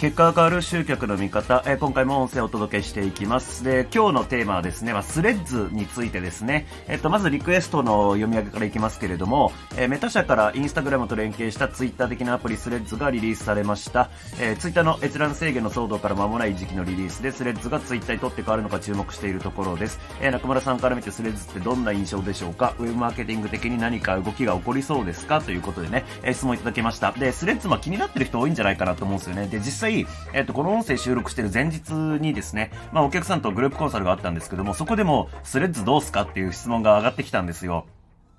結果が変わる集客の見方、えー、今回も音声をお届けしていきます。で、今日のテーマはですね、まあ、スレッズについてですね、えっ、と、まずリクエストの読み上げからいきますけれども、えー、メタ社からインスタグラムと連携したツイッター的なアプリスレッズがリリースされました。えー、ツイッターの閲覧制限の騒動から間もない時期のリリースで、スレッズがツイッターにとって変わるのか注目しているところです。えー、中村さんから見てスレッズってどんな印象でしょうか？ウェブマーケティング的に何か動きが起こりそうですか？ということでね、えー、質問いただきました。で、スレッズ、まあ、気になってる人多いんじゃないかなと思うんですよね。で、実際、えっ、と、この音声収録してる前日にですね、まあお客さんとグループコンサルがあったんですけども、そこでもスレッズどうすかっていう質問が上がってきたんですよ。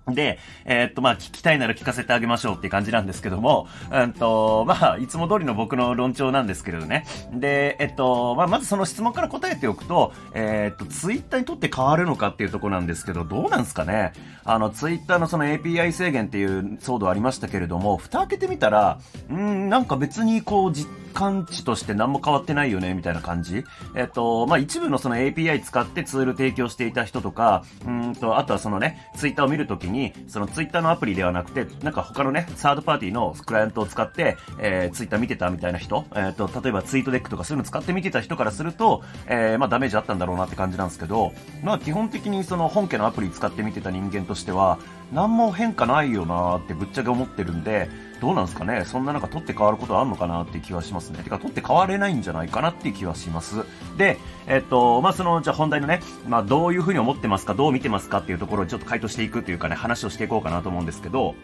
で、えー、っと、まあ、聞きたいなら聞かせてあげましょうっていう感じなんですけども、うんと、まあ、いつも通りの僕の論調なんですけれどね。で、えっと、まあ、まずその質問から答えておくと、えー、っと、ツイッターにとって変わるのかっていうところなんですけど、どうなんですかね？あの、ツイッターのその API 制限っていう騒動ありましたけれども、蓋開けてみたら、うん、なんか別にこう、実感値として何も変わってないよね、みたいな感じ。えっと、まあ、一部のその API 使ってツール提供していた人とか、うんと、あとはそのね、ツイッターを見るときに、そのツイッターのアプリではなくて、なんか他のね、サードパーティーのクライアントを使って、えー、ツイッター見てたみたいな人、えっと、例えばツイートデックとかそういうの使って見てた人からすると、えー、まあ、ダメージあったんだろうなって感じなんですけど、まあ、基本的にその本家のアプリ使って見てた人間としては、何も変化ないよなーってぶっちゃけ思ってるんで、どうなんですかね？そんななんか取って変わることあるのかなっていう気はしますね。てか取って変われないんじゃないかなっていう気はします。で、えっと、まあ、その、じゃ本題のね、まあ、どういうふうに思ってますかどう見てますかっていうところをちょっと回答していくというかね、話をしていこうかなと思うんですけど、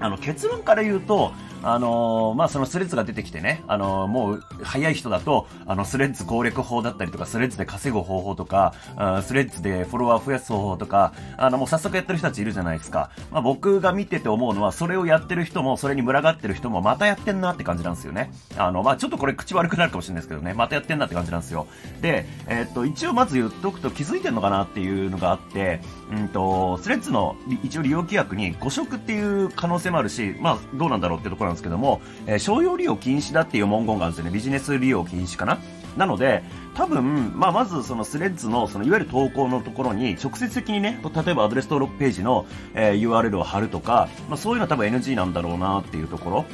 あの、結論から言うと、あのー、まあ、そのスレッズが出てきてね、あのー、もう、早い人だと、あの、スレッズ攻略法だったりとか、スレッズで稼ぐ方法とか、あスレッズでフォロワー増やす方法とか、あの、もう早速やってる人たちいるじゃないですか。まあ、僕が見てて思うのは、それをやってる人も、それに群がってる人も、またやってんなって感じなんですよね。あの、まあ、ちょっとこれ口悪くなるかもしれないですけどね、またやってんなって感じなんですよ。で、えー、っと、一応まず言っとくと気づいてんのかなっていうのがあって、うんと、スレッズの一応利用規約に誤色っていう可能性もあるし、まあ、どうなんだろうってところなんですけども、えー、商用利用禁止だっていう文言があるんですよね。ビジネス利用禁止かな？なので、多分、まあ、まずそのスレッズの、そのいわゆる投稿のところに直接的にね、例えばアドレス登録ページの、えー、URL を貼るとか、まあ、そういうのは多分 NG なんだろうなっていうところ。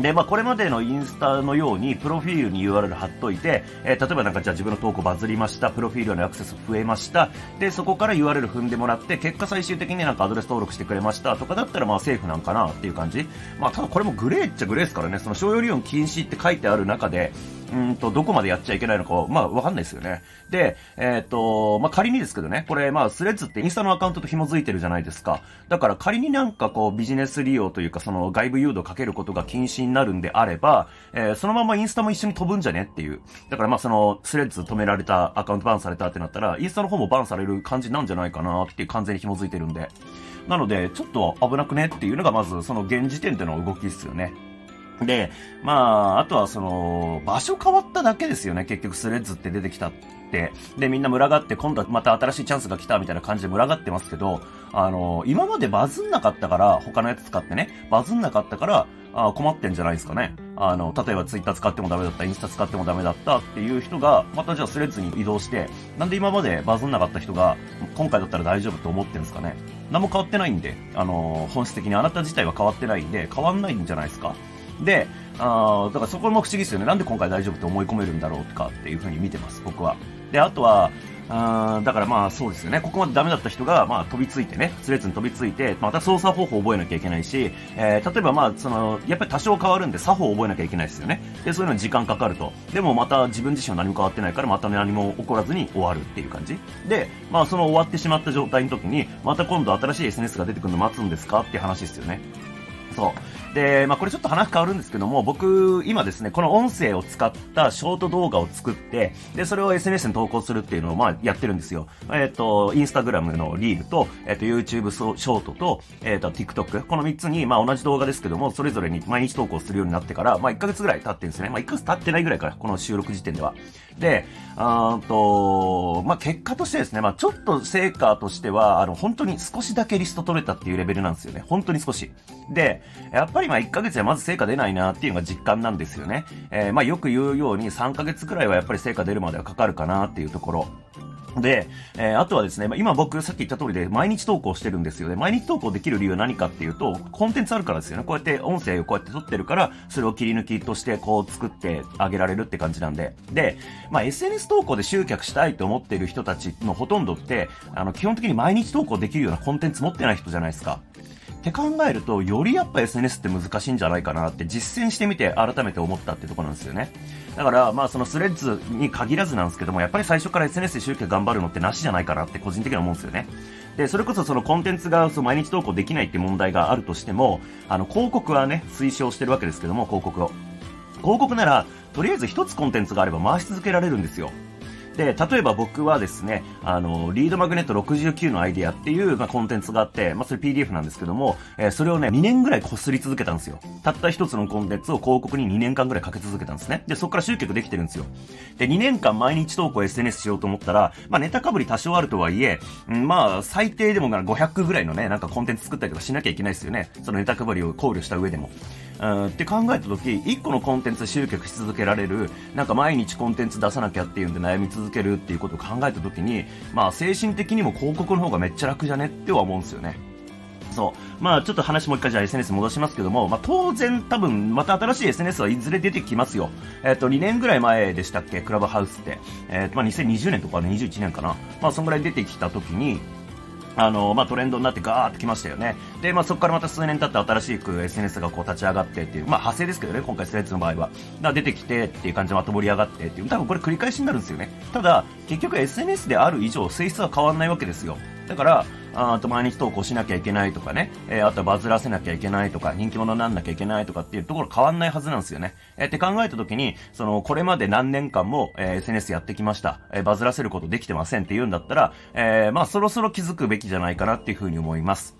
で、まあ、これまでのインスタのように、プロフィールに URL 貼っといて、えー、例えばなんかじゃあ自分の投稿バズりました、プロフィールのアクセス増えました、で、そこから URL 踏んでもらって、結果最終的になんかアドレス登録してくれました。とかだったらまあセーフなんかなっていう感じ。まあ、ただこれもグレーっちゃグレーですからね、その商用利用禁止って書いてある中で、うんと、どこまでやっちゃいけないのか、まあ、わかんないですよね。で、えっ、と、まあ、仮にですけどね、これ、まあ、スレッズってインスタのアカウントと紐づいてるじゃないですか。だから仮になんかこう、ビジネス利用というか、その外部誘導かけることが禁止になるんであれば、えー、そのままインスタも一緒に飛ぶんじゃねっていう。だからまあ、その、スレッズ止められた、アカウントバンされたってなったら、インスタの方もバンされる感じなんじゃないかなっていう完全に紐づいてるんで。なので、ちょっと危なくねっていうのがまず、その現時点での動きですよね。で、まあ、あとはその、場所変わっただけですよね、結局スレッズって出てきたって。で、みんな群がって、今度はまた新しいチャンスが来たみたいな感じで群がってますけど、あの、今までバズんなかったから、他のやつ使ってね、バズんなかったから、あ困ってんじゃないですかね。あの、例えばツイッター使ってもダメだった、インスタ使ってもダメだったっていう人が、またじゃあスレッズに移動して、なんで今までバズんなかった人が、今回だったら大丈夫と思ってんですかね。何も変わってないんで、あの、本質的にあなた自体は変わってないんで、変わんないんじゃないですか。で、あだからそこも不思議ですよね。なんで今回大丈夫って思い込めるんだろうかっていうふうに見てます、僕は。で、あとは、あだからまあそうですよね。ここまでダメだった人が、まあ飛びついてね、スレッズに飛びついて、また操作方法を覚えなきゃいけないし、えー、例えばまあその、やっぱり多少変わるんで作法を覚えなきゃいけないですよね。で、そういうのに時間かかると。でもまた自分自身は何も変わってないから、また何も起こらずに終わるっていう感じ。で、まあその終わってしまった状態の時に、また今度新しい SNS が出てくるの待つんですかっていう話ですよね。そう。で、まあ、これちょっと話変わるんですけども、僕、今ですね、この音声を使ったショート動画を作って、で、それを SNS に投稿するっていうのを、まあ、やってるんですよ。えっ、ー、と、インスタグラムのリールと、えっ、ー、と、YouTube ショートと、えっ、ー、と、TikTok。この3つに、まあ、同じ動画ですけども、それぞれに毎日投稿するようになってから、まあ、1ヶ月ぐらい経ってるんですね。まあ、1ヶ月経ってないぐらいから、この収録時点では。で、あと、まあ、結果としてですね、まあ、ちょっと成果としては、あの、本当に少しだけリスト取れたっていうレベルなんですよね。本当に少し。で、やっぱりまあ、1ヶ月でまず成果出ないなっていうのが実感なんですよね。えー、まあ、よく言うように3ヶ月くらいはやっぱり成果出るまではかかるかなっていうところ。で、えー、あとはですね、今僕さっき言った通りで毎日投稿してるんですよね。毎日投稿できる理由は何かっていうと、コンテンツあるからですよね。こうやって音声をこうやって撮ってるから、それを切り抜きとしてこう作ってあげられるって感じなんで。で、まあ SNS 投稿で集客したいと思っている人たちのほとんどって、あの、基本的に毎日投稿できるようなコンテンツ持ってない人じゃないですか。って考えると、よりやっぱ SNS って難しいんじゃないかなって実践してみて改めて思ったってとこなんですよね。だから、まあそのスレッズに限らずなんですけども、やっぱり最初から SNS で集客頑張るのってなしじゃないかなって個人的には思うんですよね。で、それこそそのコンテンツがその毎日投稿できないって問題があるとしても、あの、広告はね、推奨してるわけですけども、広告を。広告なら、とりあえず一つコンテンツがあれば回し続けられるんですよ。で、例えば僕はですね、あの、リードマグネット69のアイディアっていう、まあ、コンテンツがあって、まあ、それ PDF なんですけども、えー、それをね、2年ぐらい擦り続けたんですよ。たった一つのコンテンツを広告に2年間ぐらいかけ続けたんですね。で、そこから集客できてるんですよ。で、2年間毎日投稿 SNS しようと思ったら、まあ、ネタかぶり多少あるとはいえ、うん、まあ、最低でも500ぐらいのね、なんかコンテンツ作ったりとかしなきゃいけないですよね。そのネタかぶりを考慮した上でも。うん、って考えた時、1個のコンテンツ集客し続けられる、なんか毎日コンテンツ出さなきゃっていうんで悩み続続けるっていうことを考えた時に、まあ精神的にも広告の方がめっちゃ楽じゃねっては思うんですよね。そう。まあちょっと話もう一回じゃあ SNS 戻しますけども、まあ当然多分また新しい SNS はいずれ出てきますよ。えっ、ー、と2年ぐらい前でしたっけ？クラブハウスって。えっ、ー、とまあ2020年とか21年かな。まあそんぐらい出てきた時に、あの、まあ、トレンドになってガーってきましたよね。で、まあ、そこからまた数年経って新しく SNS がこう立ち上がってっていう、まあ、派生ですけどね、今回スレッズの場合は。だ出てきてっていう感じでまた盛り上がってっていう、多分これ繰り返しになるんですよね。ただ、結局 SNS である以上、性質は変わらないわけですよ。だから、あと毎日投稿しなきゃいけないとかね、えー、あとバズらせなきゃいけないとか、人気者になんなきゃいけないとかっていうところ変わんないはずなんですよね。えー、って考えた時に、その、これまで何年間も、えー、SNS やってきました。えー、バズらせることできてませんって言うんだったら、えー、まあそろそろ気づくべきじゃないかなっていうふうに思います。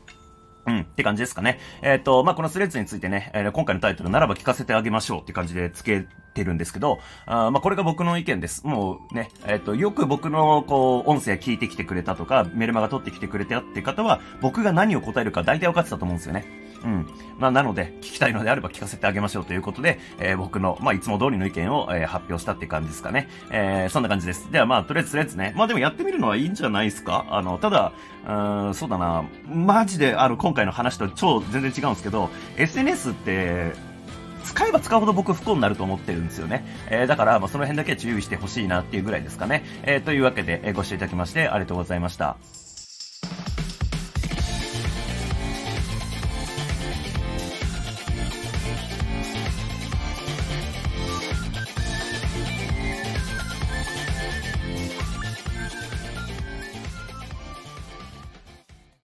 うん、って感じですかね。えっ、ー、と、まあ、このスレッズについてね、えー、今回のタイトルならば聞かせてあげましょうって感じで付けてるんですけど、あまあ、これが僕の意見です。もうね、えっ、ー、と、よく僕の、こう、音声聞いてきてくれたとか、メルマが取ってきてくれたって方は、僕が何を答えるか大体分かってたと思うんですよね。うん。まあ、なので、聞きたいのであれば聞かせてあげましょうということで、えー、僕の、まあ、いつも通りの意見を、えー、発表したって感じですかね。えー、そんな感じです。では、まあ、とりあえず、とりあえずね。まあ、でもやってみるのはいいんじゃないですか？あの、ただ、うん、そうだな。マジで、あの、今回の話と超全然違うんですけど、SNS って、使えば使うほど僕不幸になると思ってるんですよね。えー、だから、まあ、その辺だけ注意してほしいなっていうぐらいですかね。えー、というわけで、えー、ご視聴いただきましてありがとうございました。